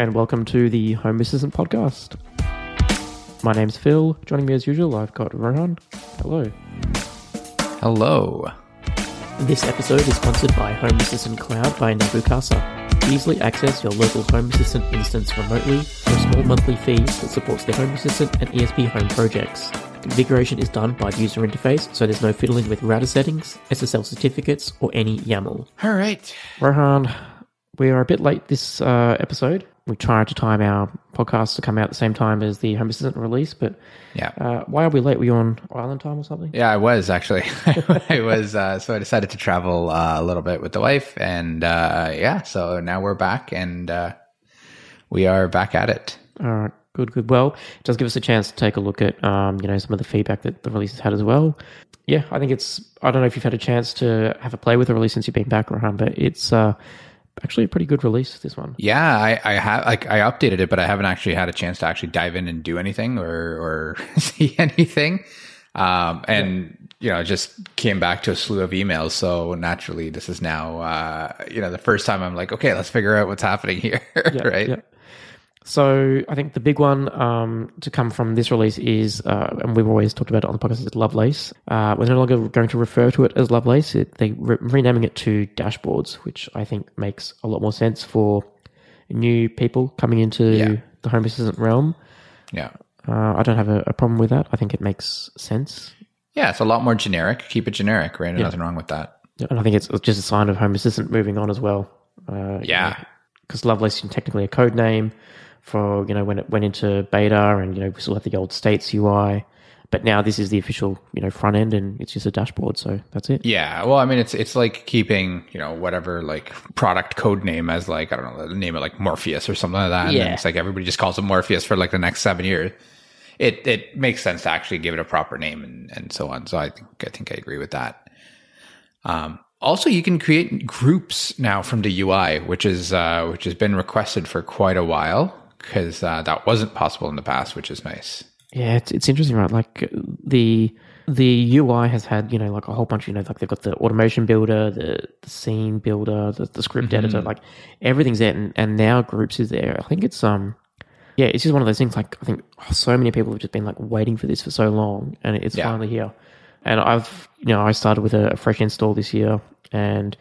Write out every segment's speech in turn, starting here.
Hello and welcome to the Home Assistant Podcast. My name's Phil. Joining me as usual, I've got Rohan. Hello. Hello. This episode is sponsored by Home Assistant Cloud by Nabu Casa. Easily access your local Home Assistant instance remotely for a small monthly fee that supports the Home Assistant and ESPHome projects. Configuration is done by the user interface, so there's no fiddling with router settings, SSL certificates, or any YAML. All right. Rohan, we are a bit late this uh, episode. We tried to time our podcast to come out at the same time as the Home Assistant release, but Yeah. uh, why are we late? Were you on island time or something? Yeah, I was actually. I was. Uh, so I decided to travel uh, a little bit with the wife, and uh, yeah. So now we're back, and uh, we are back at it. All right, good, good. Well, it does give us a chance to take a look at, um, you know, some of the feedback that the release has had as well. Yeah, I think it's. I don't know if you've had a chance to have a play with the release since you've been back, Rohan, but it's uh, actually a pretty good release. This one. Yeah, I, I have like I updated it, but I haven't actually had a chance to actually dive in and do anything or or see anything. Um, and you know, just came back to a slew of emails. So naturally, this is now uh, you know the first time I'm like, okay, let's figure out what's happening here, Yeah, right? yeah. So I think the big one um, to come from this release is, uh, and we've always talked about it on the podcast, is Lovelace. Uh, we're no longer going to refer to it as Lovelace. It, they re- renaming it to Dashboards, which I think makes a lot more sense for new people coming into Yeah. the Home Assistant realm. Yeah. Uh, I don't have a, a problem with that. I think it makes sense. Yeah, it's a lot more generic. Keep it generic, right? There's nothing wrong with that. And I think it's just a sign of Home Assistant moving on as well. Uh, Yeah. because Lovelace is technically a code name for you know when it went into beta, and you know we still have the old States UI, but now this is the official you know front end, and it's just a dashboard. So that's it. Yeah. Well, I mean, it's it's like keeping you know whatever like product code name as like I don't know name it like Morpheus or something like that. And Yeah. it's like everybody just calls it Morpheus for like the next seven years. It it makes sense to actually give it a proper name and and so on. So I think I think I agree with that. Um, also, you can create groups now from the UI, which is uh, which has been requested for quite a while because uh, that wasn't possible in the past, which is nice. Yeah, it's it's interesting, right? Like the the UI has had you know like a whole bunch. You know, like they've got the automation builder, the, the scene builder, the, the script editor, like everything's there, and, and now groups is there. I think it's um. Yeah, it's just one of those things. Like I think so many people have just been like waiting for this for so long, and it's Yeah. finally here. And I've, you know, I started with a, a fresh install this year, and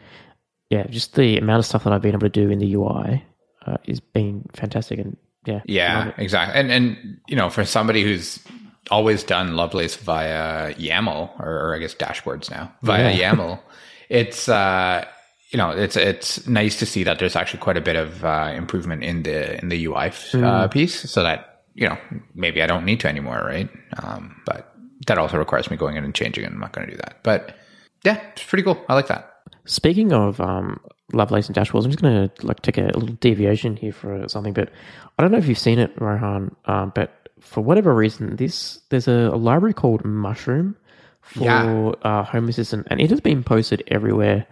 yeah, just the amount of stuff that I've been able to do in the UI uh, is been fantastic. And yeah, Yeah, exactly. And and you know, for somebody who's always done Lovelace via YAML or, or I guess dashboards now via Yeah. YAML, it's uh you know it's it's nice to see that there's actually quite a bit of uh, improvement in the in the UI uh, Mm. piece, so that you know maybe I don't need to anymore, right? Um, but that also requires me going in and changing, and I'm not going to do that. But yeah, it's pretty cool. I like that. Speaking of um, Lovelace and dashboards, I'm just going to like take a little deviation here for something, but I don't know if you've seen it, Rohan. Um, but for whatever reason, this there's a, a library called Mushroom for Yeah. uh, Home Assistant, and it has been posted everywhere.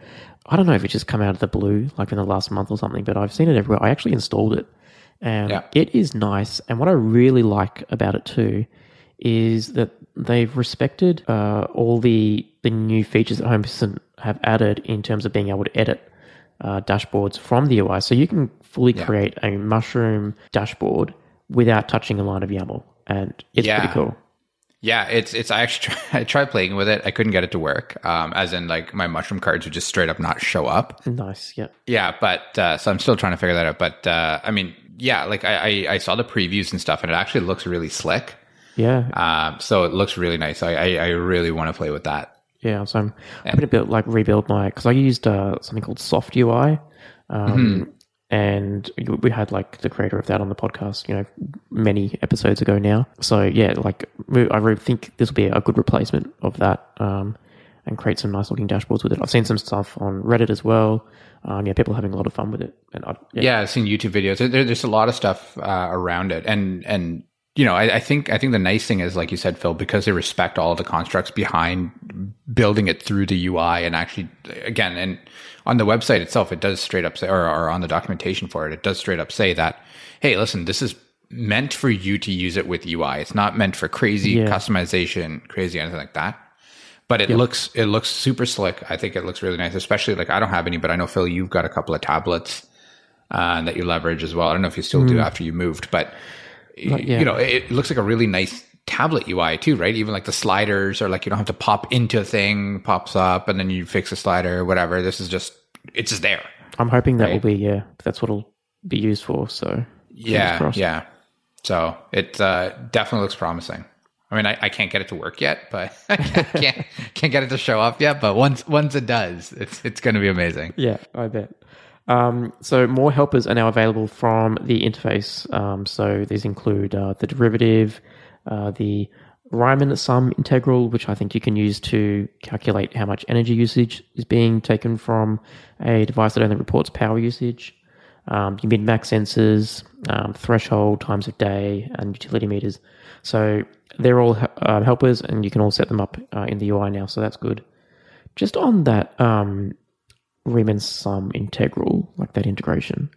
I don't know if it's just come out of the blue, like in the last month or something, but I've seen it everywhere. I actually installed it, and Yeah. it is nice. And what I really like about it too is that they've respected uh, all the the new features that Home Assistant have added in terms of being able to edit uh, dashboards from the UI. So you can fully create a mushroom dashboard without touching a line of YAML, and it's Yeah. pretty cool. Yeah, it's it's. I actually try, I tried playing with it. I couldn't get it to work. Um, as in like my mushroom cards would just straight up not show up. Nice, yeah. Yeah, but uh, so I'm still trying to figure that out. But uh, I mean, yeah, like I, I I saw the previews and stuff, and it actually looks really slick. Yeah, Um, so it looks really nice. I I, I really want to play with that. Yeah. So I'm happy to build like rebuild my because I used uh, something called Soft UI, um, and we had like the creator of that on the podcast, you know, many episodes ago now. So yeah, like I really think this will be a good replacement of that, um, and create some nice looking dashboards with it. I've seen some stuff on Reddit as well. Um, yeah, people are having a lot of fun with it, and I, yeah, Yeah, I've seen YouTube videos. There, there's a lot of stuff uh, around it, and and you know, I, I think I think the nice thing is, like you said, Phil, because they respect all the constructs behind building it through the UI, and actually, again, and on the website itself, it does straight up say, or, or on the documentation for it, it does straight up say that, hey, listen, this is meant for you to use it with UI. It's not meant for crazy Yeah. customization, crazy anything like that. But it looks it looks super slick. I think it looks really nice, especially like I don't have any, but I know Phil, you've got a couple of tablets. uh, that you leverage as well. I don't know if you still do after you moved, but Yet. you know, it looks like a really nice tablet UI too, right? Even like the sliders are like you don't have to pop into a thing, pops up, and then you fix a slider, or whatever. This is just it's just there. I'm hoping that Right. will be yeah, that's what it'll be used for. So Yeah, yeah. So it uh, definitely looks promising. I mean, I, I can't get it to work yet, but I can't can't get it to show up yet. But once once it does, it's it's going to be amazing. Yeah, I bet. Um, so more helpers are now available from the interface. Um, so these include uh, the derivative, uh, the Riemann sum integral, which I think you can use to calculate how much energy usage is being taken from a device that only reports power usage. Um, your min-max sensors, um, threshold, times of day, and utility meters. So they're all uh, helpers, and you can all set them up uh, in the UI now. So that's good. Just on that um, Riemann sum integral, like that integration.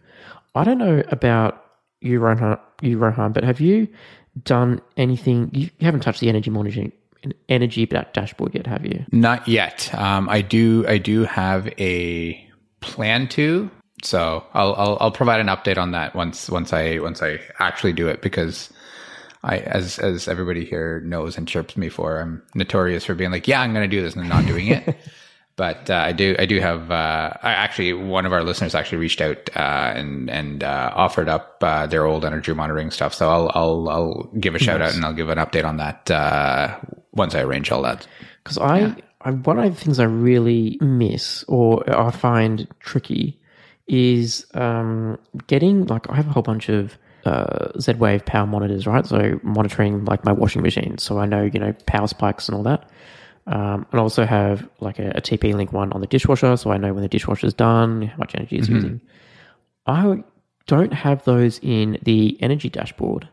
I don't know about you, Rohan, you, Rohan, but have you done anything? You haven't touched the energy monitoring energy da- dashboard yet, have you? Not yet. Um, I do. I do have a plan to. So I'll, I'll I'll provide an update on that once once I once I actually do it because I as as everybody here knows and chirps me for I'm notorious for being like yeah I'm going to do this and not doing it. but uh, I do I do have uh, I actually one of our listeners actually reached out uh, and and uh, offered up uh, their old energy monitoring stuff. So I'll I'll I'll give a shout out and I'll give an update on that uh, once I arrange all that. Because I, I, one of the things I really miss or I find tricky is um, getting like I have a whole bunch of uh, Z Wave power monitors, right? So monitoring like my washing machine, so I know you know power spikes and all that. Um, and I also have like a, a TP Link one on the dishwasher, so I know when the dishwasher is done, how much energy it's using. I don't have those in the energy dashboard.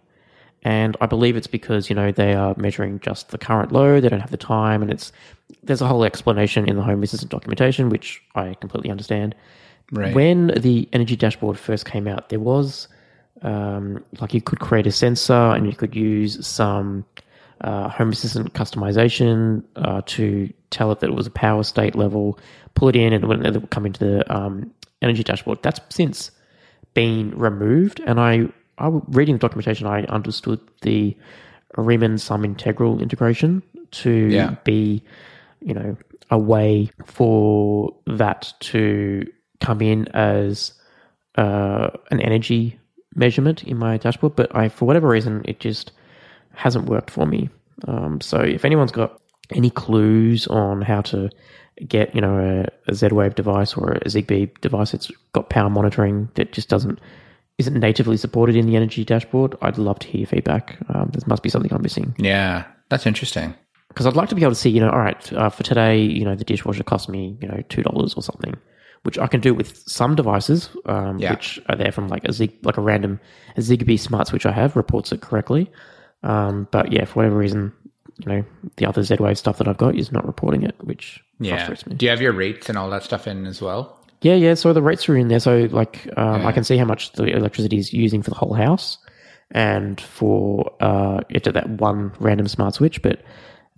And I believe it's because, you know, they are measuring just the current load, they don't have the time, and it's there's a whole explanation in the home assistant documentation, which I completely understand. Right. When the energy dashboard first came out, there was um, like you could create a sensor and you could use some uh, home assistant customization uh, to tell it that it was a power state level, pull it in, and when it would come into the um, energy dashboard. That's since been removed, and I, I reading the documentation, I understood the Riemann sum integral integration to Yeah. be, you know, a way for that to come in as uh, an energy measurement in my dashboard, but I, for whatever reason, it just hasn't worked for me. Um, so if anyone's got any clues on how to get, you know, a, a Z-Wave device or a Zigbee device that's got power monitoring that just doesn't isn't natively supported in the energy dashboard, I'd love to hear your feedback. Um, there must be something I'm missing Yeah, that's interesting. because I'd like to be able to see, you know, all right, uh, for today, you know, the dishwasher cost me, you know, two dollars or something, which I can do with some devices, um, Yeah. which are there from like a Zig, like a random a Zigbee smart switch I have reports it correctly. Um, but yeah, for whatever reason, you know, the other Z Wave stuff that I've got is not reporting it, which Yeah. frustrates me. Do you have your rates and all that stuff in as well? Yeah, yeah. So the rates are in there. So like, um, I can see how much the electricity is using for the whole house, and for uh, at that one random smart switch. But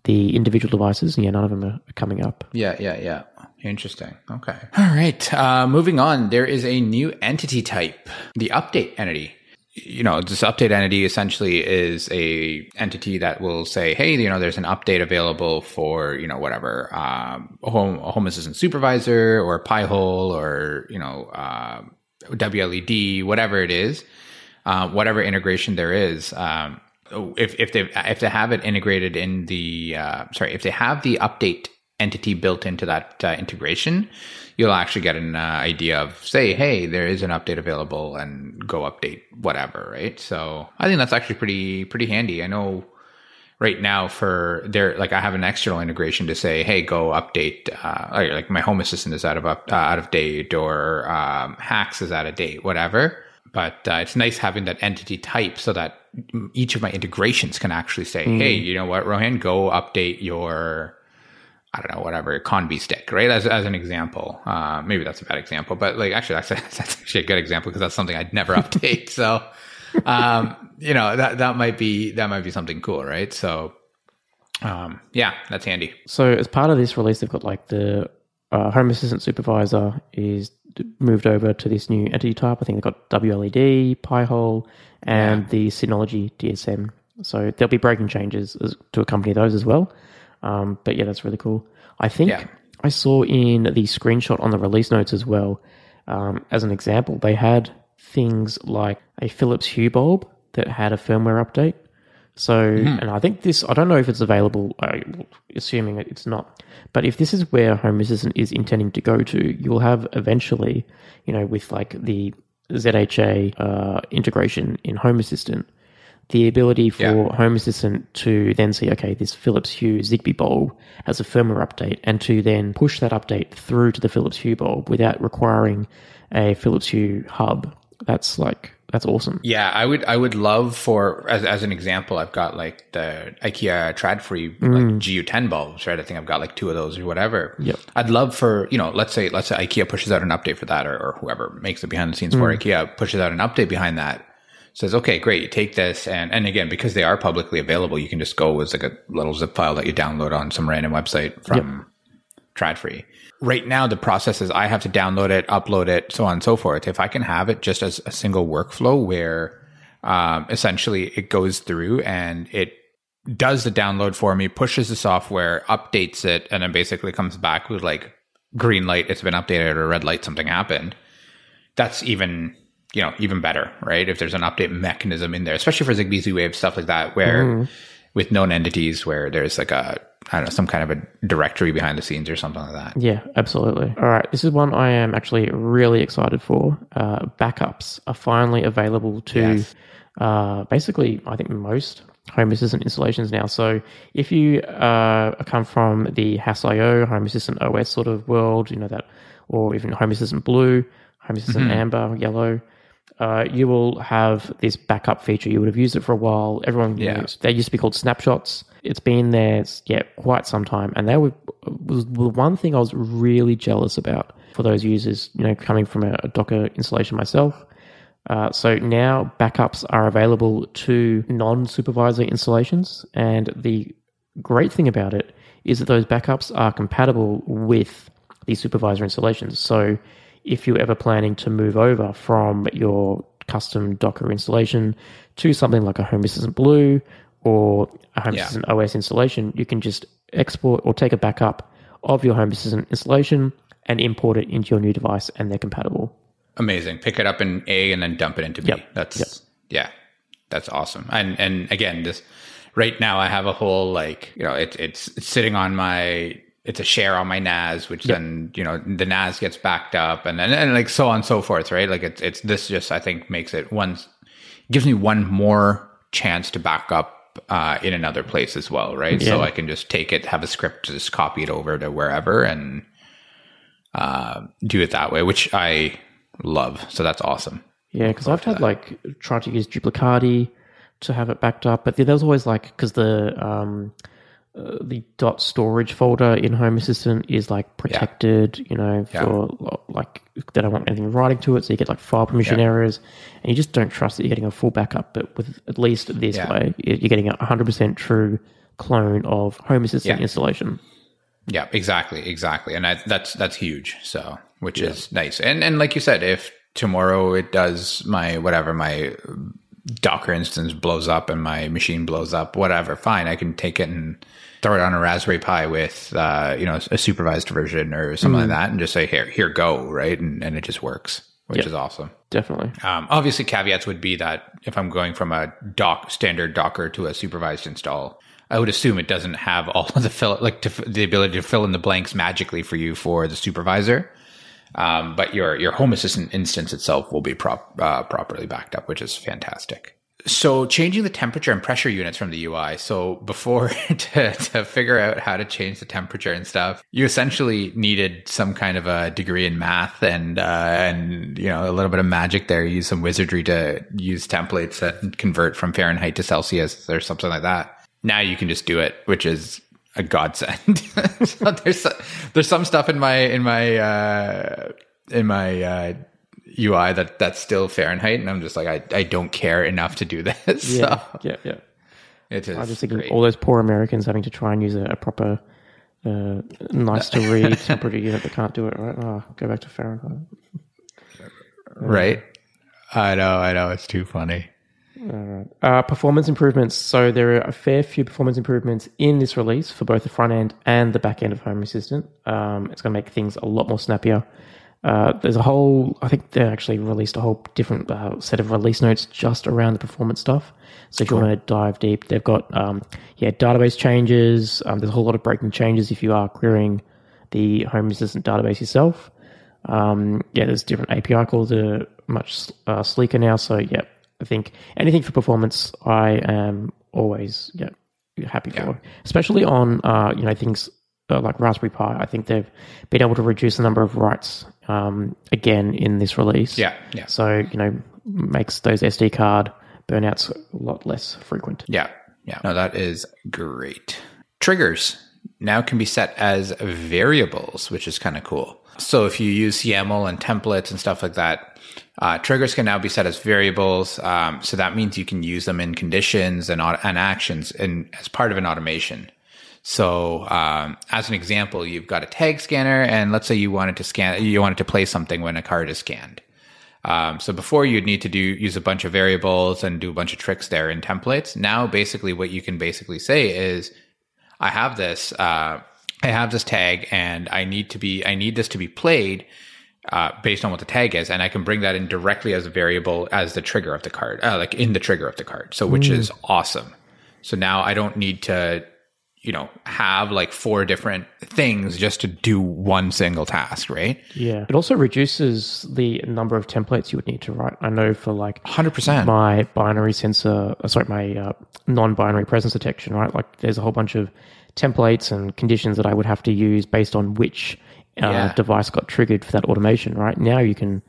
the individual devices, yeah, none of them are coming up. Yeah, yeah, yeah. Interesting. Okay. All right. Uh, moving on, there is a new entity type, the update entity. You know, this update entity essentially is a entity that will say, "Hey, you know, there's an update available for you know whatever um, home home assistant supervisor or Pi-hole or you know uh, WLED, whatever it is, uh, whatever integration there is." Um, if if they if they have it integrated in the uh, sorry if they have the update entity built into that uh, integration, you'll actually get an uh, idea of say, hey, there is an update available, and go update whatever, right? So I think that's actually pretty pretty handy. I know right now for there like I have an external integration to say, hey, go update uh, like- my home assistant is out of up, uh, out of date or um, HACS is out of date, whatever. But uh, it's nice having that entity type so that each of my integrations can actually say, hey, you know what, Rohan, go update your I don't know, whatever, ConBee stick, right? As, as an example. Uh, maybe that's a bad example, but like actually that's, that's actually a good example because that's something I'd never update. So, um, you know, that, that might be, that might be something cool, right? So, um, yeah, that's handy. So as part of this release, they've got like the uh, Home Assistant Supervisor is moved over to this new entity type. I think they've got WLED, Pi-hole, and the Synology DSM. So there'll be breaking changes as, to accompany those as well. Um, but yeah, that's really cool. I think Yeah. I saw in the screenshot on the release notes as well, um, as an example, they had things like a Philips Hue bulb that had a firmware update. So, and I think this, I don't know if it's available, uh, assuming it's not, but if this is where Home Assistant is intending to go to, you'll have eventually, you know, with like the ZHA uh, integration in Home Assistant, the ability for Yeah. Home Assistant to then see, okay, this Philips Hue Zigbee bulb has a firmware update, and to then push that update through to the Philips Hue bulb without requiring a Philips Hue hub. That's like that's awesome. Yeah, I would I would love for as as an example, I've got like the IKEA Tradfri like mm. GU10 bulbs, right? I think I've got like two of those or whatever. Yep. I'd love for, you know, let's say let's say IKEA pushes out an update for that or, or whoever makes it behind the scenes for mm. IKEA pushes out an update behind that. Says, okay, great, you take this and and again, because they are publicly available, you can just go with like a little zip file that you download on some random website from Tradfri. Right now, the process is I have to download it, upload it, so on and so forth. If I can have it just as a single workflow where um, essentially it goes through and it does the download for me, pushes the software, updates it, and then basically comes back with like green light, it's been updated, or red light, something happened. That's even you know even better, right? If there's an update mechanism in there, especially for Zigbee Z Wave stuff like that, where with known entities, where there's like a I don't know some kind of a directory behind the scenes or something like that. Yeah, absolutely. All right, this is one I am actually really excited for. Uh, backups are finally available to Yes. uh, basically, I think, most Home Assistant installations now. So if you uh, come from the Hass.io, Home Assistant OS sort of world, you know that, or even Home Assistant Blue, Home Assistant Mm-hmm. Amber, Yellow, uh, you will have this backup feature. You would have used it for a while. Everyone, Yeah. knows. they used to be called snapshots. It's been there, yeah, quite some time, and that was the one thing I was really jealous about for those users. You know, coming from a, a Docker installation myself. Uh, so now backups are available to non-supervisor installations, and the great thing about it is that those backups are compatible with the supervisor installations. So if you're ever planning to move over from your custom Docker installation to something like a Home Assistant Blue or a Home Yeah. Assistant OS installation, you can just export or take a backup of your Home Assistant installation and import it into your new device, and they're compatible. Amazing. Pick it up in A and then dump it into B. Yep. That's yeah, that's awesome. And and again, this right now I have a whole like you know it's it's, it's sitting on my it's a share on my NAS, which then you know the NAS gets backed up, and then and like so on and so forth, right? Like it's it's this just I think makes it one gives me one more chance to back up uh, in another place as well, right? So I can just take it, have a script, just copy it over to wherever, and uh, do it that way, which I love. So that's awesome. Yeah, because I've had like tried to use Duplicati to have it backed up, but there was always like because the um, uh, the dot storage folder in Home Assistant is like protected, you know, for like they don't want anything writing to it, so you get like file permission Yeah. errors, and you just don't trust that you're getting a full backup. But with at least this Yeah. way, you're getting a 100% true clone of Home Assistant Yeah. installation. Yeah, exactly, exactly, and I, that's that's huge. So, which is nice, and and like you said, if tomorrow it does my whatever my Docker instance blows up and my machine blows up, whatever, fine, I can take it and throw it on a Raspberry Pi with uh, you know a supervised version or something like that, and just say here here go right, and, and it just works, which Yep. is awesome. Definitely. Um, obviously, caveats would be that if I'm going from a doc standard Docker to a supervised install, I would assume it doesn't have all of the fill like to, the ability to fill in the blanks magically for you for the supervisor. Um, but your your Home Assistant instance itself will be prop, uh, properly backed up, which is fantastic. So changing the temperature and pressure units from the UI. So before to, to figure out how to change the temperature and stuff, you essentially needed some kind of a degree in math and uh, and you know a little bit of magic there. Use some wizardry to use templates that convert from Fahrenheit to Celsius or something like that. Now you can just do it, which is a godsend. so there's there's some stuff in my in my uh, in my uh, UI that that's still Fahrenheit, and I'm just like I, I don't care enough to do this. Yeah, So yeah, yeah. it is I'm just thinking great. all those poor Americans having to try and use a, a proper Uh, nice to read temperature unit that can't do it, right? Oh, go back to Fahrenheit. Right. I know. I know. It's too funny. Uh, performance improvements. So there are a fair few performance improvements in this release for both the front end and the back end of Home Assistant. Um, it's going to make things a lot more snappier. Uh, there's a whole, I think they actually released a whole different uh, set of release notes just around the performance stuff. So if you want to dive deep, they've got, um, yeah, database changes. Um, there's a whole lot of breaking changes if you are querying the Home Assistant database yourself. Um, yeah, there's different API calls that are much uh, sleeker now. So yeah, I think anything for performance, I am always yeah happy for, especially on uh, you know things uh, like Raspberry Pi. I think they've been able to reduce the number of writes um, again in this release. Yeah, yeah. So you know makes those SD card burnouts a lot less frequent. Yeah, yeah. No, that is great. Triggers now can be set as variables, which is kind of cool. So if you use YAML and templates and stuff like that, uh, triggers can now be set as variables. Um, so that means you can use them in conditions and, and actions and as part of an automation. So, um, as an example, you've got a tag scanner, and let's say you wanted to scan, you wanted to play something when a card is scanned. Um, so before you'd need to do use a bunch of variables and do a bunch of tricks there in templates. Now, basically, what you can basically say is, I have this, uh, I have this tag, and I need to be, I need this to be played uh, based on what the tag is, and I can bring that in directly as a variable as the trigger of the card, uh, like in the trigger of the card. So, which mm. is awesome. So now I don't need to, you know, have like four different things just to do one single task, right? Yeah. It also reduces the number of templates you would need to write. I know for like 100% my binary sensor, uh, sorry, my uh, non-binary presence detection, right? Like there's a whole bunch of templates and conditions that I would have to use based on which uh, yeah. device got triggered for that automation, right? Now you can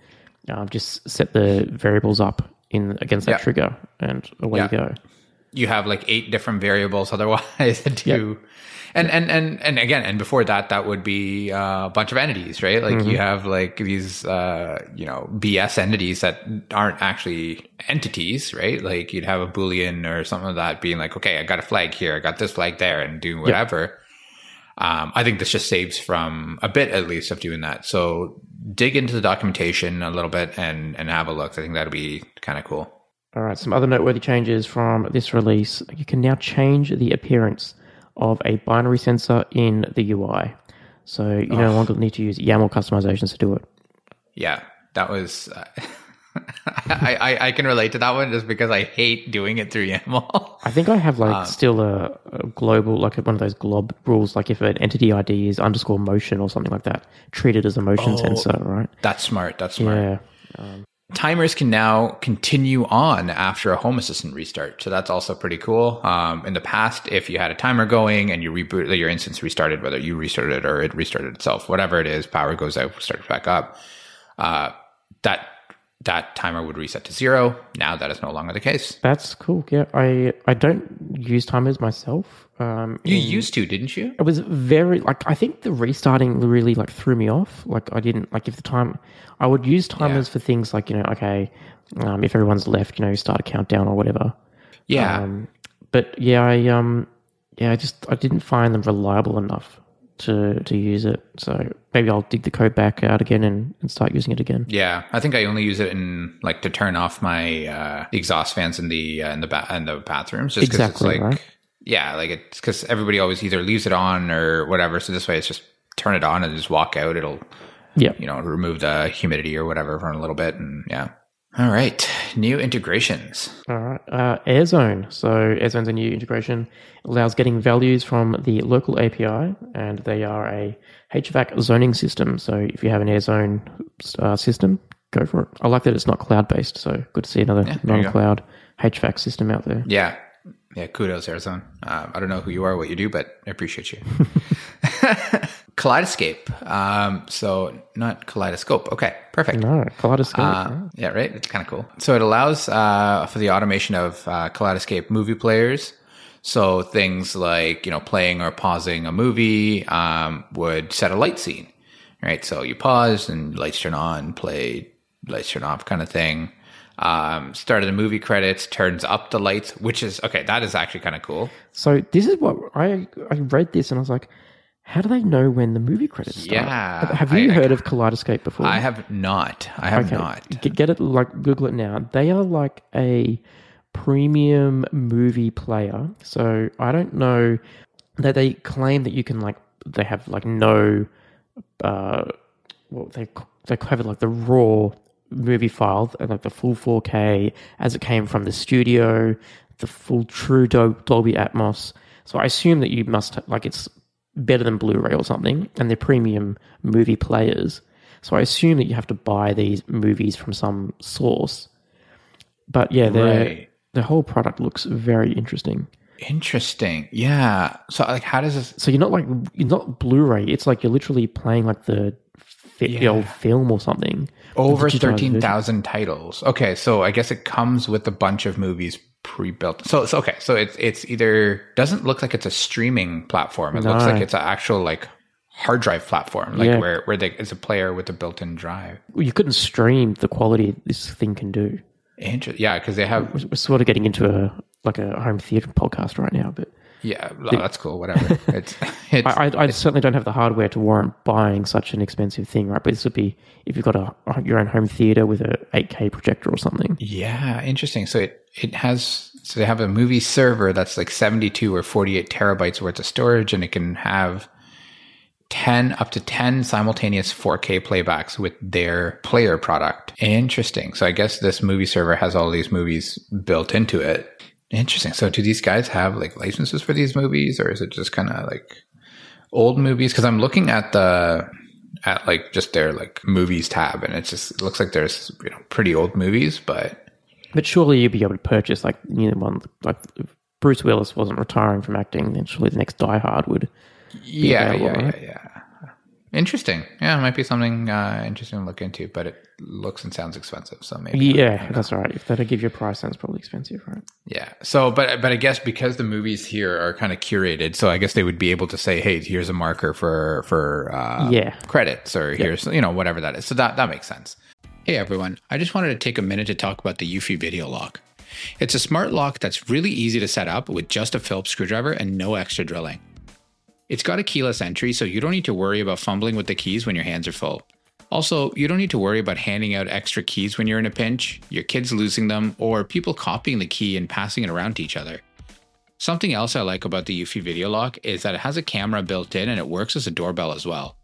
uh, just set the variables up in against that trigger, and away you go. You have like eight different variables otherwise to and and and and again and before that that would be uh, a bunch of entities right like mm-hmm. you have like these uh, you know bs entities that aren't actually entities right like you'd have a boolean or something like that being like okay i got a flag here i got this flag there and do whatever um, I think this just saves from a bit at least of doing that. So dig into the documentation a little bit and and have a look. I think that'll be kind of cool. All right, some other noteworthy changes from this release. You can now change the appearance of a binary sensor in the UI. So you oh. no longer need to use YAML customizations to do it. Yeah, that was. Uh, I, I, I can relate to that one just because I hate doing it through YAML. I think I have like um, still a, a, global like one of those glob rules. Like if an entity ID is underscore motion or something like that, treat it as a motion oh, sensor, right? That's smart. That's smart. Yeah. Um, Timers can now continue on after a Home Assistant restart, so that's also pretty cool. Um, in the past, if you had a timer going and you reboot your instance restarted, whether you restarted it or it restarted itself, whatever it is, power goes out, starts back up. Uh, that that timer would reset to zero. Now that is no longer the case. That's cool. Yeah, I I don't use timers myself. Um, you used to, didn't you? It was very like I think the restarting really like threw me off. Like I didn't like if the time I would use timers yeah. for things like you know okay, um, if everyone's left, you know, start a countdown or whatever. Yeah. Um, but yeah, I um yeah, I just I didn't find them reliable enough to to use it. So maybe I'll dig the code back out again and, and start using it again. Yeah, I think I only use it in like to turn off my uh, exhaust fans in the uh, in the ba- in the bathrooms. Just exactly it's like, right. Yeah, like it's because everybody always either leaves it on or whatever. So this way, it's just turn it on and just walk out. It'll yeah, you know, remove the humidity or whatever for a little bit, and yeah. All right, new integrations. All right, uh, AirZone. So AirZone's a new integration. It allows getting values from the local API, and they are a HVAC zoning system. So if you have an AirZone uh, system, go for it. I like that it's not cloud based. So good to see another yeah, non-cloud HVAC system out there. Yeah, yeah. Kudos, AirZone. Uh, I don't know who you are, what you do, but I appreciate you. Kaleidoscape. Um, so not kaleidoscope. Okay, perfect. No, kaleidoscope. Uh, yeah, right. It's kind of cool. So it allows uh, for the automation of uh, kaleidoscape movie players. So things like you know playing or pausing a movie um, would set a light scene, right? So you pause and lights turn on, play, lights turn off, kind of thing. Um, started the movie credits, turns up the lights, which is okay. That is actually kind of cool. So this is what I I read this and I was like, How do they know when the movie credits start? Yeah, Have- you I- I- heard of Kaleidoscape before? I have not. I have not. Get, get it, like Google it now. They are like a premium movie player. So I don't know that they claim that you can like they have like no, uh, well they they have like the raw movie file like the full 4K as it came from the studio, the full true Dolby Atmos. So I assume that you must like it's better than Blu-ray or something, and they're premium movie players. So I assume that you have to buy these movies from some source. But yeah, the Right. the whole product looks very interesting. Interesting. Yeah. So like, how does this? So you're not like you're not Blu-ray. It's like you're literally playing like the, fi- the Yeah. old film or something. Over digitized thirteen version. titles. Okay, so I guess it comes with a bunch of movies pre-built. So it's okay. So it's it's either doesn't look like it's a streaming platform. It looks like it's an actual like hard drive platform, like Yeah. where where they, it's a player with a built-in drive. You couldn't stream the quality this thing can do. Inter- yeah, because they have We're, we're sort of getting into a like a home theater podcast right now, but yeah. oh, that's cool. Whatever. It's it's I, I, I certainly don't have the hardware to warrant buying such an expensive thing, right? But this would be if you've got a your own home theater with a 8K projector or something. Yeah, interesting. So it it has so they have a movie server that's like 72 or 48 terabytes worth of storage and it can have 10 up to 10 simultaneous 4K playbacks with their player product. Interesting. So I guess this movie server has all these movies built into it. Interesting. So do these guys have like licenses for these movies or is it just kind of like old movies cuz I'm looking at the at like just their like movies tab and it just it looks like there's you know pretty old movies but But surely you'd be able to purchase like you know one like Bruce Willis wasn't retiring from acting, then surely the next Die Hard would. yeah, available, yeah, right? yeah, yeah. Interesting. Yeah, it might be something uh, interesting to look into, but it looks and sounds expensive. So maybe. Yeah, that's all right. If they don't give you a price, then it's probably expensive, right? Yeah. So, but but I guess because the movies here are kind of curated, so I guess they would be able to say, "Hey, here's a marker for for uh, Yeah. credits, or here's you know whatever that is." So that that makes sense. Hey everyone, I just wanted to take a minute to talk about the Eufy Video Lock. It's a smart lock that's really easy to set up with just a Phillips screwdriver and no extra drilling. It's got a keyless entry, so you don't need to worry about fumbling with the keys when your hands are full. Also, you don't need to worry about handing out extra keys when you're in a pinch, your kids losing them, or people copying the key and passing it around to each other. Something else I like about the Eufy Video Lock is that it has a camera built in and it works as a doorbell as well.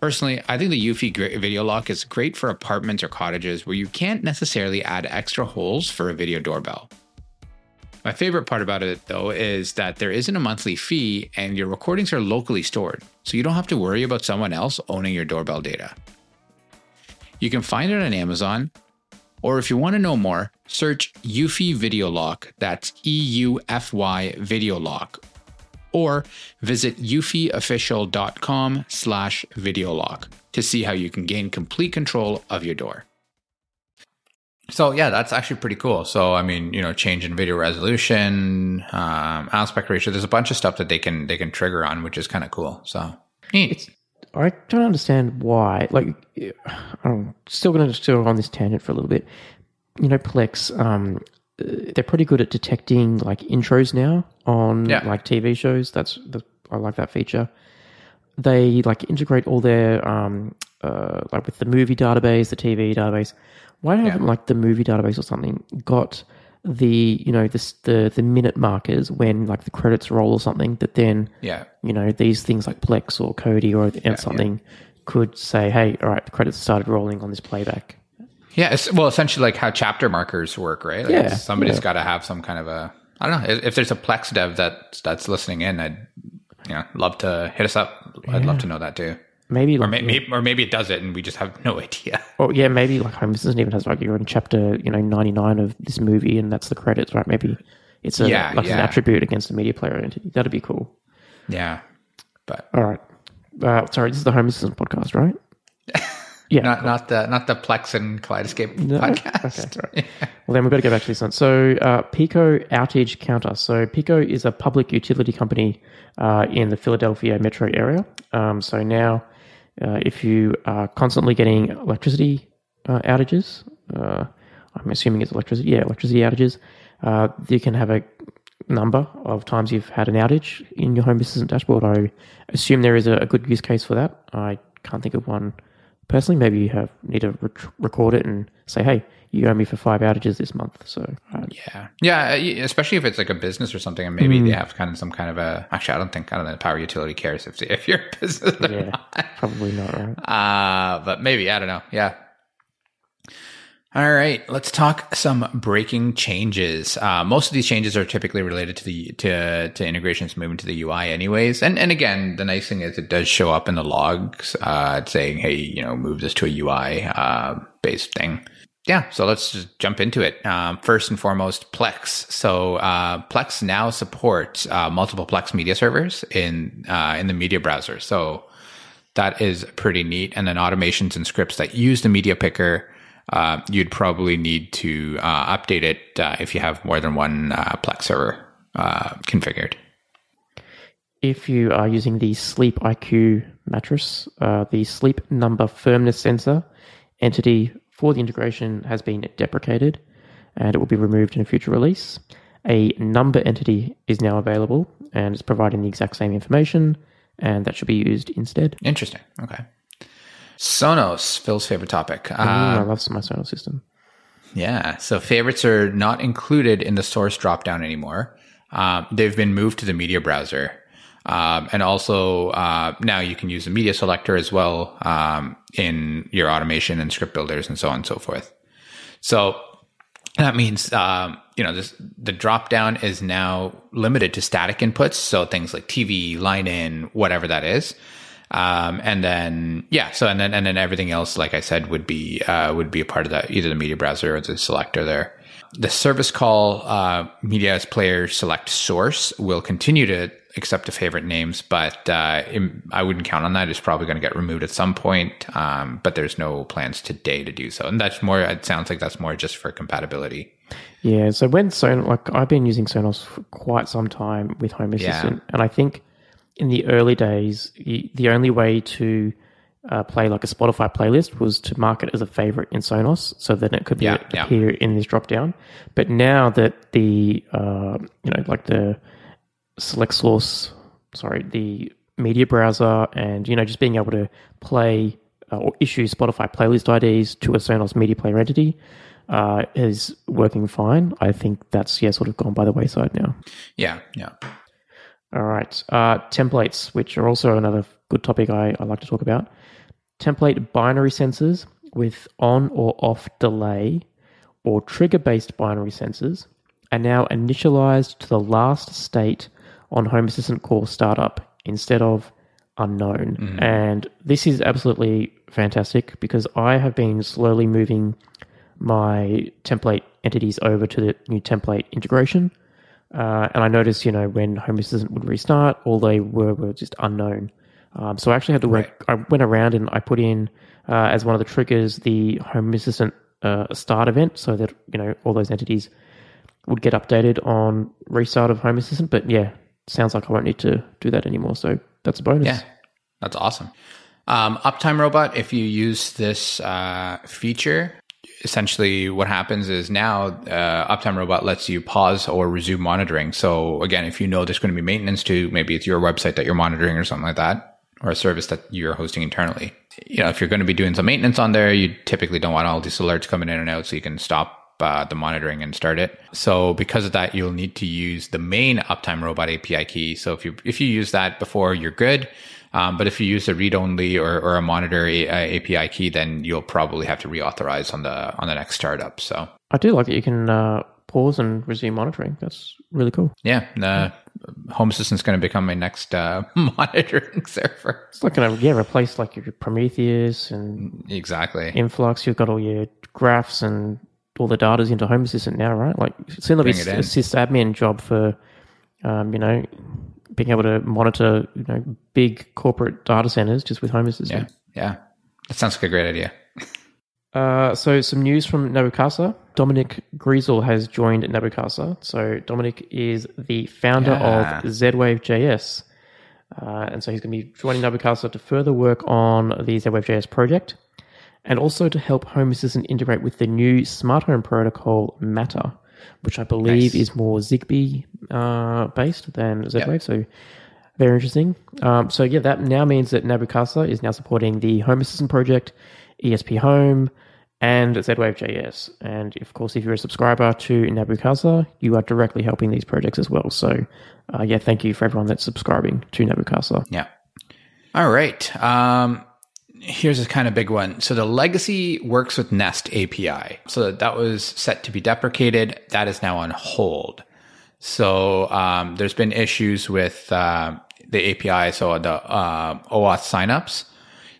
Personally, I think the Eufy Video Lock is great for apartments or cottages where you can't necessarily add extra holes for a video doorbell. My favorite part about it, though, is that there isn't a monthly fee and your recordings are locally stored, so you don't have to worry about someone else owning your doorbell data. You can find it on Amazon, or if you want to know more, search Eufy Video Lock, that's E U F Y Video Lock, or visit eufyofficial.com slash video lock to see how you can gain complete control of your door. So yeah, that's actually pretty cool. So I mean, you know, change in video resolution, um, aspect ratio. There's a bunch of stuff that they can they can trigger on, which is kind of cool. So neat. I don't understand why. Like, I'm still going to still on this tangent for a little bit. You know, Plex, um, they're pretty good at detecting like intros now on Yeah. like TV shows. That's the, I like that feature. They like integrate all their um, uh, like with the movie database, the TV database. Why haven't like the movie database or something got the you know this the the minute markers when like the credits roll or something that then yeah, you know, these things like Plex or Kodi or something could say, hey, all right, the credits started rolling on this playback. yeah. It's, well, essentially like how chapter markers work, right? Like Yeah, somebody's yeah. got to have some kind of a. I don't know if if there's a Plex dev that that's listening in. I'd you know love to hit us up. I'd love to know that too. Maybe, Or like, maybe, or maybe it does it and we just have no idea. or yeah, maybe like Home Assistant even has like you're in chapter, you know, 99 of this movie and that's the credits, right? Maybe it's a, Yeah, like an attribute against the media player entity. That'd be cool. Yeah, but All right. Uh, sorry, this is the Home Assistant podcast, right? Yeah. not not the not the Plex and Kaleidoscape podcast. Okay, Well, then we've got to go back to this one. So, uh, PECO outage counter. So, PECO is a public utility company uh, in the Philadelphia metro area. Um, so now, uh, if you are constantly getting electricity uh, outages, uh, I'm assuming it's electricity. Yeah, electricity outages. Uh, you can have a number of times you've had an outage in your Home Assistant dashboard. I assume there is a, a good use case for that. I can't think of one personally. Maybe you have need to rec- record it and say, "Hey, you owe me for five outages this month." So uh, yeah, yeah, especially if it's like a business or something, and maybe mm. they have kind of some kind of a. Actually, I don't think I don't know the power utility cares if if you're a business. yeah, not. probably not right. Uh but maybe I don't know. Yeah, all right, let's talk some breaking changes. Uh, most of these changes are typically related to the to to integrations moving to the UI, anyways. And and again, the nice thing is it does show up in the logs, uh, saying, "Hey, you know, move this to a UI uh, based thing." Yeah, so let's just jump into it. Um, first and foremost, Plex. So uh, Plex now supports uh, multiple Plex media servers in uh, in the media browser. So that is pretty neat. And then automations and scripts that use the media picker uh, you'd probably need to uh, update it uh, if you have more than one Plex server configured. If you are using the SleepIQ mattress, the sleep number firmness sensor entity for the integration has been deprecated and it will be removed in a future release. A number entity is now available and it's providing the exact same information, and that should be used instead. Interesting. Okay. Sonos, Phil's favorite topic. Mm, I uh, love my Sonos system. Yeah. So favorites are not included in the source dropdown anymore. Um, they've been moved to the media browser. Um, and also uh, now you can use the media selector as well um, in your automation and script builders and so on and so forth. So that means um, you know this, the dropdown is now limited to static inputs, so things like TV, line in, whatever that is. Um, and then yeah, so and then and then everything else, like I said, would be uh, would be a part of that either the media browser or the selector there. The service call uh, media as player select source will continue to accept the favorite names, but uh, I wouldn't count on that. It's probably going to get removed at some point, um, but there's no plans today to do so. And that's more. It sounds like that's more just for compatibility. Yeah. So when Sonos, like I've been using Sonos for quite some time with Home Assistant, yeah. and I think in the early days, the only way to uh, play like a Spotify playlist was to mark it as a favorite in Sonos, so that it could yeah, appear yeah. in this drop down. But now that the uh, you know like the select source, sorry, the media browser, and you know just being able to play uh, or issue Spotify playlist IDs to a Sonos media player entity. Uh, is working fine. I think that's yeah, sort of gone by the wayside now. Yeah, yeah. All right. Uh, templates, which are also another good topic I, I like to talk about. Template binary sensors with on or off delay or trigger based binary sensors are now initialized to the last state on Home Assistant Core startup instead of unknown. Mm-hmm. And this is absolutely fantastic because I have been slowly moving my template entities over to the new template integration. Uh, and I noticed, you know, when Home Assistant would restart, all they were were just unknown. Um, so I actually had to work. Right. I went around and I put in uh, as one of the triggers the Home Assistant uh, start event, so that you know all those entities would get updated on restart of Home Assistant. But yeah, sounds like I won't need to do that anymore. So that's a bonus. Yeah, that's awesome. Um, Uptime Robot, if you use this uh, feature, essentially what happens is now uh, Uptime Robot lets you pause or resume monitoring. So again, if you know there's going to be maintenance to maybe it's your website that you're monitoring or something like that, or a service that you're hosting internally. You know, if you're going to be doing some maintenance on there, you typically don't want all these alerts coming in and out, so you can stop uh, the monitoring and start it. So because of that, you'll need to use the main Uptime Robot API key. So if you if you use that before, you're good. Um, but if you use a read only or, or a monitor a, a API key, then you'll probably have to reauthorize on the on the next startup. So I do like that you can uh, pause and resume monitoring. That's really cool. Yeah, uh, Home Assistant's going to become my next uh, monitoring server. It's like going to yeah replace like your Prometheus and exactly Influx. You've got all your graphs and all the data's into Home Assistant now, right? Like it's going to be a sysadmin job for um, you know being able to monitor you know big corporate data centers just with Home Assistant. Yeah, yeah, that sounds like a great idea. Uh, so some news from Nabu Casa. Dominic Griesel has joined Nabu Casa. So Dominic is the founder yeah. of Z-Wave JS. Uh, and so he's going to be joining Nabu Casa to further work on the Z-Wave JS project and also to help Home Assistant integrate with the new smart home protocol Matter. which I believe Nice. is more Zigbee uh, based than Z-Wave. So very interesting. Um, so yeah, that now means that Nabu Casa is now supporting the Home Assistant project, ESPHome, and Z-Wave JS. And of course, if you're a subscriber to Nabu Casa, you are directly helping these projects as well. So uh, yeah, thank you for everyone that's subscribing to Nabu Casa. Yeah. All right. Um, here's a kind of big one. So the legacy works with Nest API. So that was set to be deprecated. That is now on hold. So um, there's been issues with uh, the API, so the uh, OAuth signups.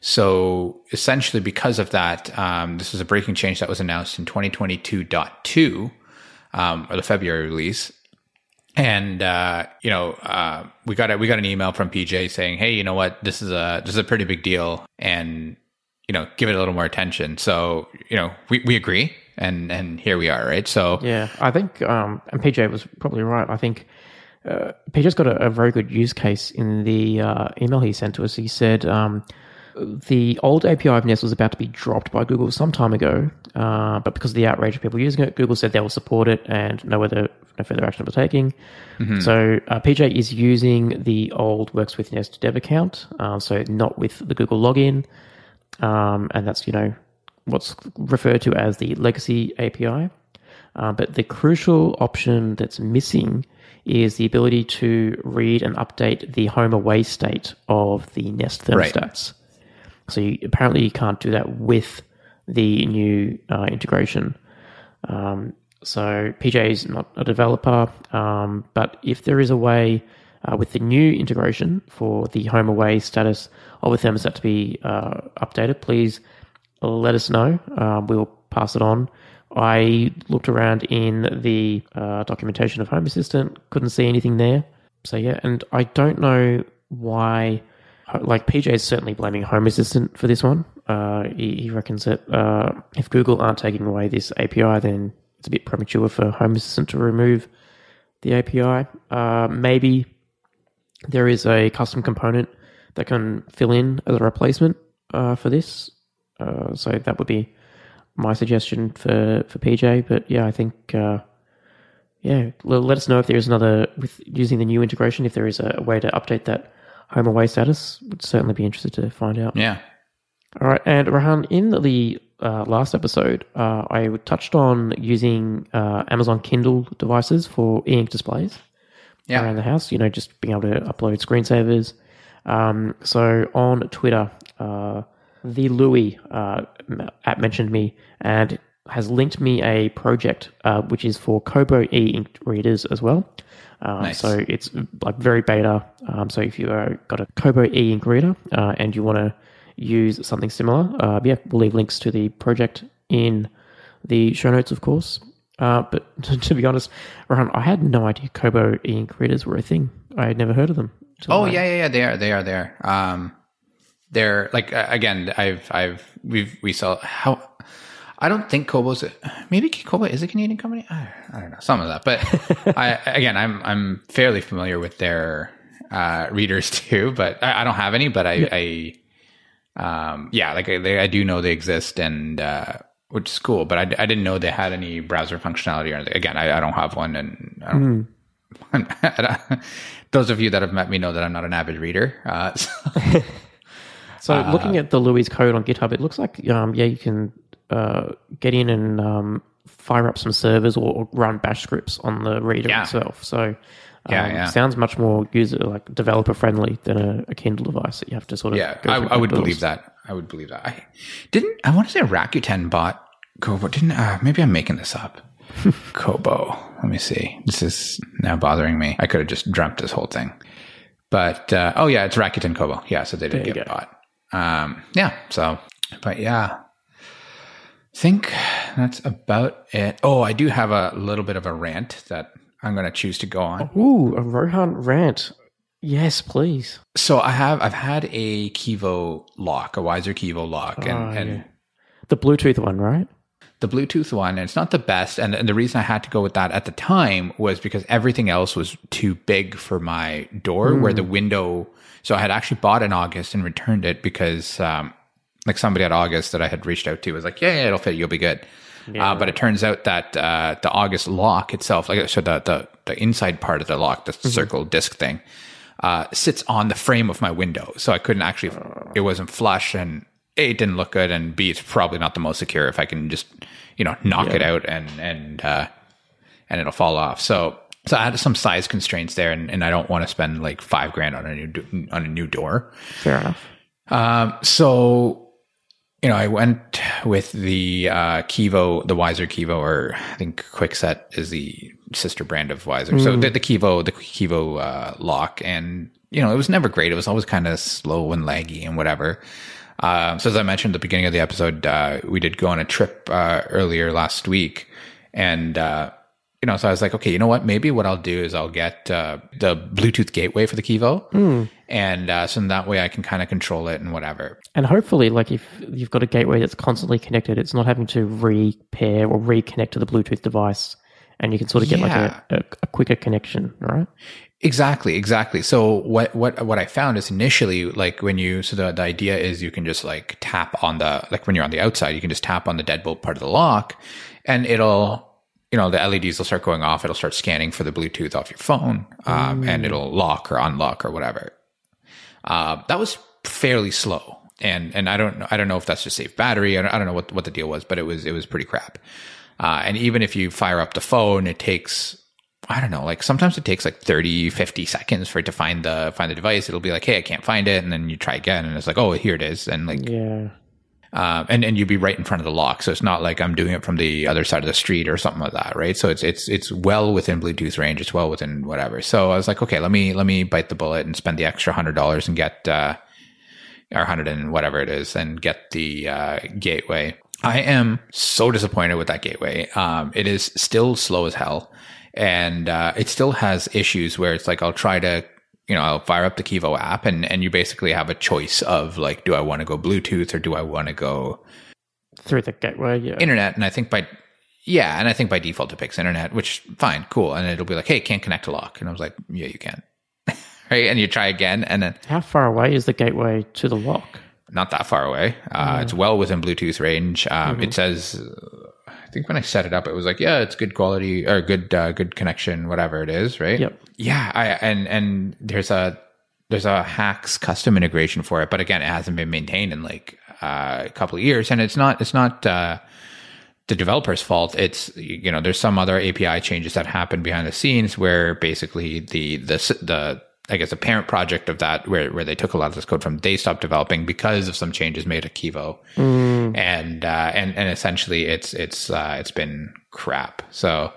So essentially, because of that, um, this is a breaking change that was announced in 2022.2, um, or the February release. And uh, you know, uh, we got a, we got an email from PJ saying, "Hey, you know what? This is a this is a pretty big deal, and you know, give it a little more attention." So you know, we, we agree, and and here we are, right? So Yeah, I think, um, and PJ was probably right. I think uh, PJ's got a, a very good use case in the uh, email he sent to us. He said um, the old API of Nest was about to be dropped by Google some time ago, uh, but because of the outrage of people using it, Google said they will support it and no other no further action was taking. So uh, PJ is using the old Works with Nest dev account, uh, so not with the Google login, um, and that's you know what's referred to as the legacy API. Uh, but the crucial option that's missing is the ability to read and update the home away state of the Nest Right. thermostats. So you, apparently you can't do that with the new uh, integration. Um, so PJ is not a developer, um, but if there is a way uh, with the new integration for the home away status of a thermostat to be uh, updated, please let us know. Um, we'll pass it on. I looked around in the uh, documentation of Home Assistant, couldn't see anything there. So yeah, and I don't know why. Like PJ is certainly blaming Home Assistant for this one. Uh, he, he reckons that uh, if Google aren't taking away this API, then it's a bit premature for Home Assistant to remove the API. Uh, maybe there is a custom component that can fill in as a replacement uh, for this. Uh, so that would be my suggestion for, for PJ. But yeah, I think uh, yeah, let us know if there is another with using the new integration. If there is a, way to update that home away status, would certainly be interested to find out. yeah, All right, and Rohan, in the uh, last episode, uh, I touched on using uh, Amazon Kindle devices for e-ink displays yeah. around the house. You know, just being able to upload screensavers. Um, so on Twitter, uh, the Louis uh, app mentioned me and has linked me a project uh, which is for Kobo e-ink readers as well. Um, Nice. So it's like very beta. Um, so if you've got a Kobo e-ink reader uh, and you want to use something similar, uh, yeah, we'll leave links to the project in the show notes, of course. Uh, but to be honest, Rohan, I had no idea Kobo e-ink readers were a thing. I had never heard of them. Oh yeah, yeah, yeah. They are. They are there. Um, they're like uh, again. I've, I've, we've, we saw how. I don't think Kobo's maybe Kobo is a Canadian company. I, I don't know some of that, but I again, I'm, I'm fairly familiar with their uh, readers too. But I, I don't have any. But I, I um, yeah, like I, they, I do know they exist, and uh, which is cool. But I, I didn't know they had any browser functionality or anything. Again, I, I don't have one, and I don't. Don't- those of you that have met me know that I'm not an avid reader. Uh, so, So looking at the Louis code on GitHub, it looks like um, yeah, you can uh, get in and um, fire up some servers or, or run Bash scripts on the reader Yeah. itself. So um, Yeah, yeah. sounds much more user like developer friendly than a, a Kindle device that you have to sort of yeah, I, I would believe that. I would believe that. I didn't. I want to say Rakuten bought Kobo. Didn't? Uh, maybe I'm making this up. Kobo. Let me see. This is now bothering me. I could have just dreamt this whole thing. But uh, oh yeah, it's Rakuten Kobo. Yeah, so they did There get bought. Um, yeah. So, but yeah, I think that's about it. Oh, I do have a little bit of a rant that I'm going to choose to go on. Ooh, a Rohan rant. Yes, please. So I have I've had a Kevo lock, a Weiser Kevo lock, and, Oh, and yeah. The Bluetooth one, right? the Bluetooth one, and it's not the best. And, and the reason I had to go with that at the time was because everything else was too big for my door, where the window. So I had actually bought in August and returned it because, um, like somebody at August that I had reached out to was like, yeah, yeah, it'll fit, you'll be good. Uh, but it turns out that uh, the August lock itself, like so the the, the inside part of the lock, the circle disc thing, uh, sits on the frame of my window, so I couldn't actually. It wasn't flush, and a it didn't look good, and b it's probably not the most secure if I can just you know knock it out and and uh, and it'll fall off. So so I had some size constraints there, and, and I don't want to spend like five grand on a new on a new door. Fair enough. Um, so you know, I went with the uh, Kevo, the Weiser Kevo, or I think Kwikset is the sister brand of Weiser. So the, the Kevo, the Kevo uh, lock, and you know, it was never great. It was always kind of slow and laggy and whatever. Uh, so as I mentioned at the beginning of the episode, uh, we did go on a trip uh, earlier last week, and uh, you know, so I was like, okay, you know what? Maybe what I'll do is I'll get uh, the Bluetooth gateway for the Kevo, and uh, so that way I can kind of control it and whatever. And hopefully, like if you've got a gateway that's constantly connected, it's not having to repair or reconnect to the Bluetooth device, and you can sort of get Yeah. like a, a, a quicker connection, right? Exactly, exactly. So what what what I found is initially like when you so the, the idea is you can just like tap on the like when you're on the outside, you can just tap on the deadbolt part of the lock and it'll you know the LEDs will start going off, it'll start scanning for the Bluetooth off your phone, um, and it'll lock or unlock or whatever. Uh, that was fairly slow. And and I don't know I don't know if that's just save battery. I don't, I don't know what what the deal was, but it was it was pretty crap. Uh, and even if you fire up the phone, it takes I don't know, like sometimes it takes like 30, 50 seconds for it to find the find the device. It'll be like, hey, I can't find it, and then you try again, and it's like, oh, here it is, and like, Yeah. Um, and and you'd be right in front of the lock, so it's not like I'm doing it from the other side of the street or something like that, right? So it's it's it's well within Bluetooth range, it's well within whatever. So I was like, okay, let me let me bite the bullet and spend the extra hundred dollars and get uh, or hundred and whatever it is, and get the uh, gateway. I am so disappointed with that gateway. Um, it is still slow as hell, and uh, it still has issues where it's like I'll try to, you know, I'll fire up the Kevo app, and and you basically have a choice of like, do I want to go Bluetooth or do I want to go Through the gateway, yeah. internet? And I think by yeah, and I think by default it picks internet, which fine, cool, and it'll be like, hey, can't connect to lock, and I was like, yeah, you can, right? And you try again, and then How far away is the gateway to the lock? not that far away. Uh, It's well within Bluetooth range. Um, It says, uh, I think when I set it up, it was like, yeah, it's good quality or good, uh, good connection, whatever it is, right? Yep. Yeah, I and and there's a there's a HACS custom integration for it, but again, it hasn't been maintained in like uh, a couple of years, and it's not it's not. Uh, the developer's fault. It's you know there's some other API changes that happen behind the scenes where basically the the the I guess a parent project of that where where they took a lot of this code from they stopped developing because of some changes made at Kevo, and uh, and and essentially it's it's uh, it's been crap. So.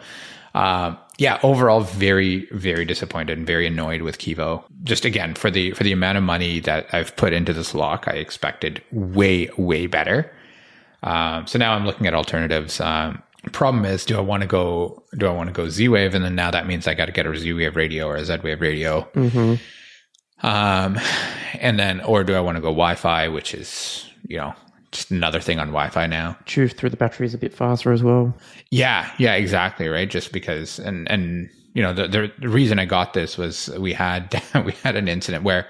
Um, yeah, overall, very, very disappointed and very annoyed with Kevo. Just again, for the for the amount of money that I've put into this lock, I expected way, way better. Um, so now I'm looking at alternatives. Um, problem is, do I want to go? Do I want to go Z Wave? And then now that means I got to get a Z Wave radio or a Z Wave radio. Um, and then, or do I want to go Wi Fi, which is you know just another thing on Wi Fi now. Chew through the batteries a bit faster as well. Yeah, yeah, exactly, right. Just because, and and you know, the the, the reason I got this was we had we had an incident where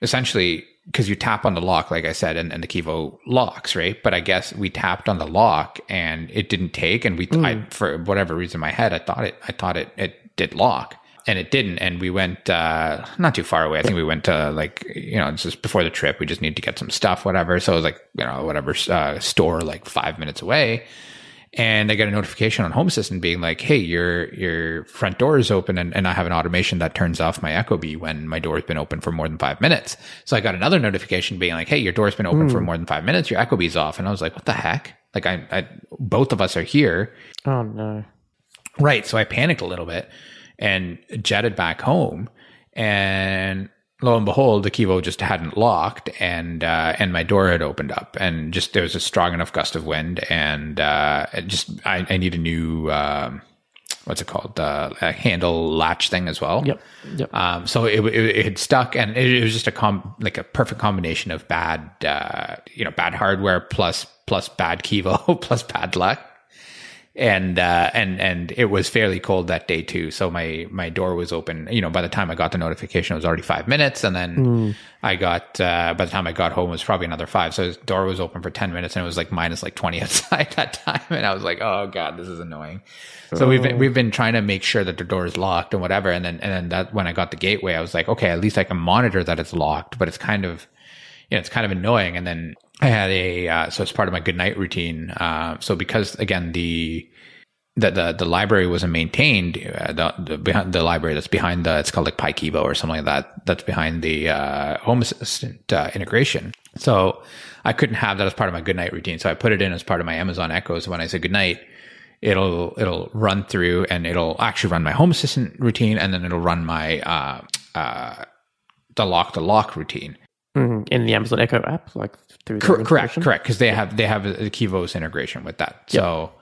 essentially because you tap on the lock, like I said, and, and the Kevo locks, right? But I guess we tapped on the lock and it didn't take, and we I, for whatever reason in my head I thought it I thought it it did lock. And it didn't, and we went uh, not too far away. I think we went to like you know this is before the trip. We just need to get some stuff, whatever. So it was like you know whatever uh, store like five minutes away, and I get a notification on Home Assistant being like, "Hey, your your front door is open," and, and I have an automation that turns off my ecobee when my door has been open for more than five minutes. So I got another notification being like, "Hey, your door's been open for hmm. more than five minutes. Your ecobee's off," and I was like, "What the heck?" Like, I, I both of us are here, Oh no. right? So I panicked a little bit and jetted back home, and lo and behold, the Kevo just hadn't locked, and uh, and my door had opened up, and just there was a strong enough gust of wind, and uh, just I, I need a new um, what's it called uh, a handle latch thing as well. Yep. Yep. Um, so it, it, it had stuck, and it, it was just a com like a perfect combination of bad, uh, you know, bad hardware plus plus bad Kevo plus bad luck. And uh, and and it was fairly cold that day too. So my my door was open. You know, by the time I got the notification, it was already five minutes, and then mm. I got uh, by the time I got home, it was probably another five. So the door was open for ten minutes, and it was like minus like twenty outside that time, and I was like, oh god, this is annoying. So we've been, we've been trying to make sure that the door is locked and whatever, and then and then that when I got the gateway, I was like, okay, at least I can monitor that it's locked, but it's kind of you know, it's kind of annoying. And then I had a uh, so it's part of my good night routine. Uh, so because again the the the, the library wasn't maintained, uh, the, the behind the library that's behind the it's called like PyKevo or something like that. That's behind the uh, Home Assistant uh, integration. So I couldn't have that as part of my good night routine. So I put it in as part of my Amazon Echoes. When I say good night, it'll it'll run through and it'll actually run my Home Assistant routine, and then it'll run my uh, uh, the lock the lock routine. Mm-hmm. In the Amazon Echo app, like through Cor- correct, correct, because they have they have a Kevos integration with that. Yep. So,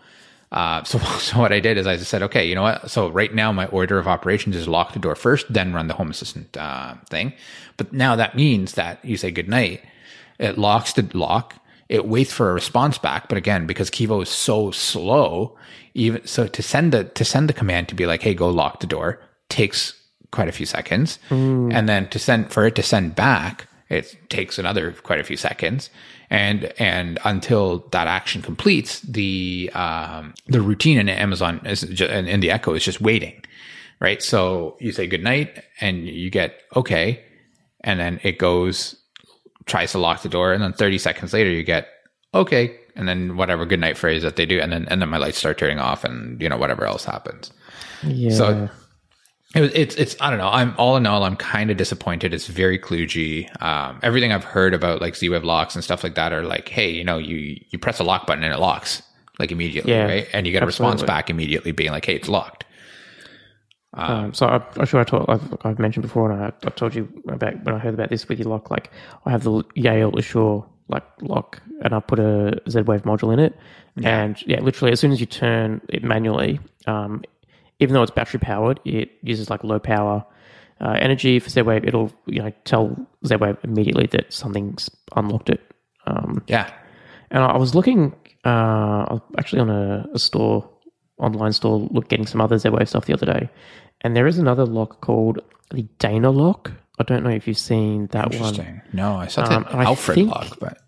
uh, so so what I did is I just said, okay, you know what? So right now my order of operations is lock the door first, then run the Home Assistant uh, thing. But now that means that you say good night, it locks the lock, it waits for a response back. But again, because Kevo is so slow, even so to send the to send the command to be like, hey, go lock the door takes quite a few seconds, mm. and then to send for it to send back it takes another quite a few seconds, and and until that action completes, the um, the routine in Amazon is just, in the Echo is just waiting, right? So you say good night, and you get okay, and then it goes tries to lock the door, and then thirty seconds later you get okay, and then whatever good night phrase that they do, and then and then my lights start turning off, and you know whatever else happens. Yeah. So it, it's it's I don't know. I'm all in all, I'm kind of disappointed. It's very kludgy. Um, everything I've heard about like Z-Wave locks and stuff like that are like, hey, you know, you you press a lock button and it locks like immediately, yeah, right? And you get a absolutely. response back immediately, being like, hey, it's locked. Um, um, so I, am sure I told I've, I've, mentioned before, and I, I told you about when I heard about this with your lock. Like I have the Yale Assure like lock, and I put a Z Wave module in it, yeah. and yeah, literally as soon as you turn it manually, um, even though it's battery powered, it uses like low power uh, energy for Z-Wave. It'll you know tell Z-Wave immediately that something's unlocked it. Um, yeah, and I was looking uh, actually on a, a, store online store, look getting some other Z-Wave stuff the other day, and there is another lock called the Danalock. I don't know if you've seen that one. No, I saw um, Alfred think, lock, but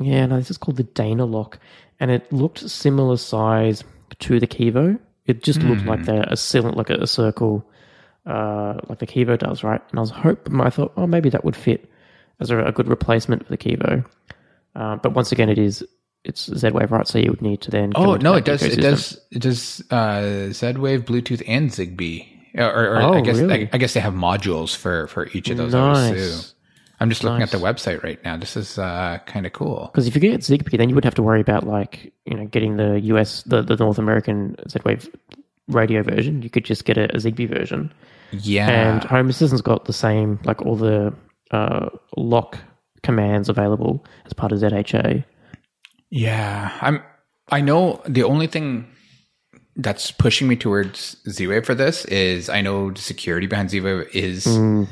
yeah, no, this is called the Danalock, and it looked similar size to the Kevo. It just mm. looked like hmm. the, a cylinder, like a, circle, uh, like the Kevo does, right? And I was hoping, I thought, oh, maybe that would fit as a, a good replacement for the Kevo. Uh, but once again, it is it's Z Wave, right? So you would need to then. Oh no, it does, it does. It does. Uh, Z Wave, Bluetooth, and Zigbee. Or, or oh, I guess really? I, I, guess they have modules for for each of those. Nice. I'm just looking nice. at the website right now. This is uh, kind of cool. Because if you get Zigbee, then you would have to worry about like you know getting the US, the, the North American Z-Wave radio version. You could just get a, a Zigbee version. Yeah. And Home Assistant's got the same, like all the uh, lock commands available as part of ZHA. Yeah, I'm. I know the only thing that's pushing me towards Z-Wave for this is I know the security behind Z-Wave is. Mm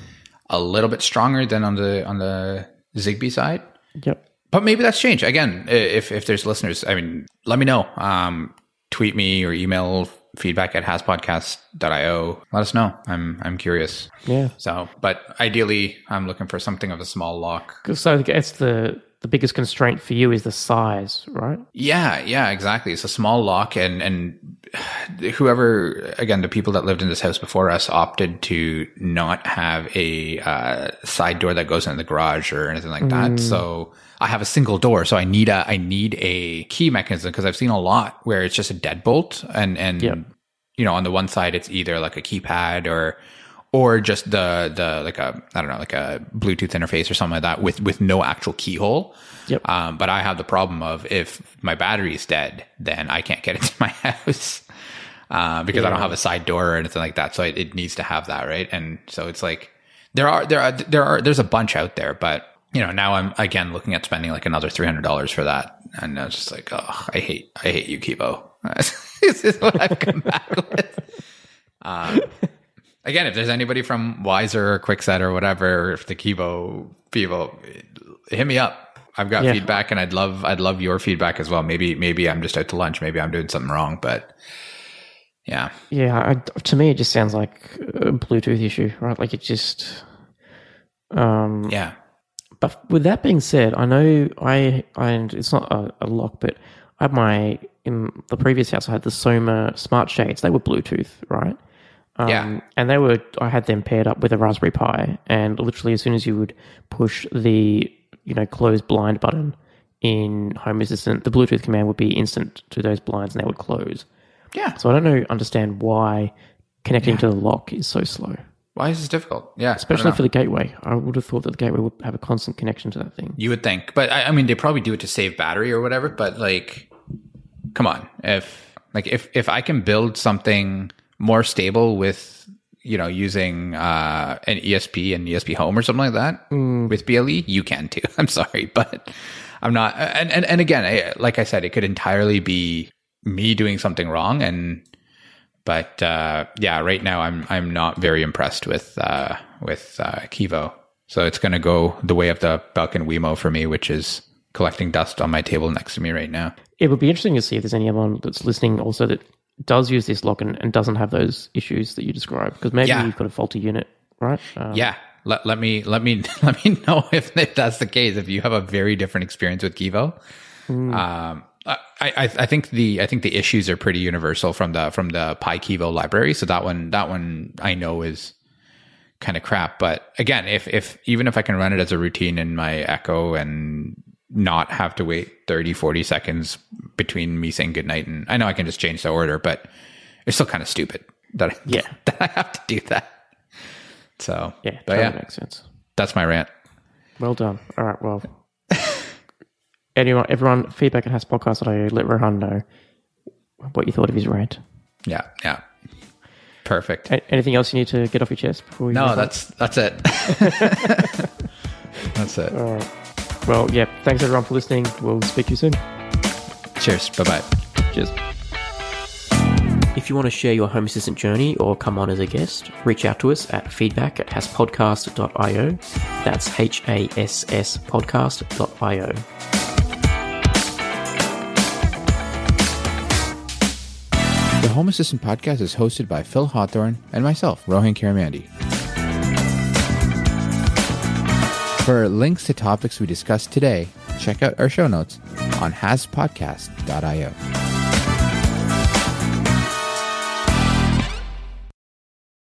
a little bit stronger than on the on the Zigbee side. Yep. But maybe that's changed. Again, if if there's listeners, I mean, let me know. Um, tweet me or email feedback at hasspodcast.io. Let us know. I'm I'm curious. Yeah. So, but ideally, I'm looking for something of a small lock. So it's the the biggest constraint for you is the size, right? Yeah, yeah, exactly. It's a small lock, and and whoever again the people that lived in this house before us opted to not have a uh, side door that goes into the garage or anything like that. Mm. So I have a single door, so I need a I need a key mechanism because I've seen a lot where it's just a deadbolt, and and yep. you know on the one side it's either like a keypad or or just the the like a I don't know like a Bluetooth interface or something like that with with no actual keyhole. Yep. Um, but I have the problem of if my battery is dead, then I can't get into my house uh, because yeah. I don't have a side door or anything like that. So it, it needs to have that, right? And so it's like there are there are there are there's a bunch out there, but you know now I'm again looking at spending like another three hundred dollars for that, and I was just like, oh, I hate I hate you, Kevo. this is what I've come back with. Um, again, if there's anybody from Weiser or Kwikset or whatever, or if the Kevo people, hit me up. I've got Yeah. feedback, and I'd love I'd love your feedback as well. Maybe maybe I'm just out to lunch. Maybe I'm doing something wrong, but yeah, Yeah, I, to me, it just sounds like a Bluetooth issue, right? Like it just. Um, yeah, But with that being said, I know I and it's not a, a lock, but I had my in the previous house. I had the Soma smart shades. They were Bluetooth, right? Um, Yeah. And they were. I had them paired up with a Raspberry Pi, and literally as soon as you would push the you know close blind button in Home Assistant, the Bluetooth command would be instant to those blinds, and they would close. yeah. So I don't know, understand why connecting to the lock is so slow, Why is this difficult? Yeah, especially for the gateway. I would have thought that the gateway would have a constant connection to that thing. You would think, but I, I mean, they probably do it to save battery or whatever. But like, come on, if like if if I can build something more stable with you know using uh, an ESP and ESPHome or something like that with BLE, you can too. I'm sorry, but I'm not. And and and again, I, like I said, it could entirely be me doing something wrong and. But uh, yeah, right now I'm I'm not very impressed with uh, with uh, Kevo. So it's going to go the way of the Belkin Wemo for me, which is collecting dust on my table next to me right now. It would be interesting to see if there's anyone that's listening also that does use this lock and, and doesn't have those issues that you described. Because maybe Yeah. you've got a faulty unit, right? Um, Yeah, let, let me let me let me know if, if that's the case. If you have a very different experience with Kevo, um, I, I I think the I think the issues are pretty universal from the from the PyKevo library. So that one that one I know is kind of crap. But again, if if even if I can run it as a routine in my Echo and not have to wait 30, 40 seconds between me saying goodnight and I know I can just change the order, but it's still kind of stupid that I, Yeah. that I have to do that. So Yeah, but totally yeah, makes sense. that's my rant. Well done. All right, well. anyone, everyone, feedback at hasspodcast.io. Let Rohan know what you thought of his rant. Yeah, yeah. Perfect. A- anything else you need to get off your chest before we No, move on? that's that's it. that's it. All right. Well, yeah, thanks everyone for listening. We'll speak to you soon. Cheers. Bye bye. Cheers. If you want to share your Home Assistant journey or come on as a guest, reach out to us at feedback at hasspodcast.io. That's H A S S podcast.io. The Home Assistant podcast is hosted by Phil Hawthorne and myself, Rohan Karamandi. For links to topics we discussed today, check out our show notes on hasspodcast.io.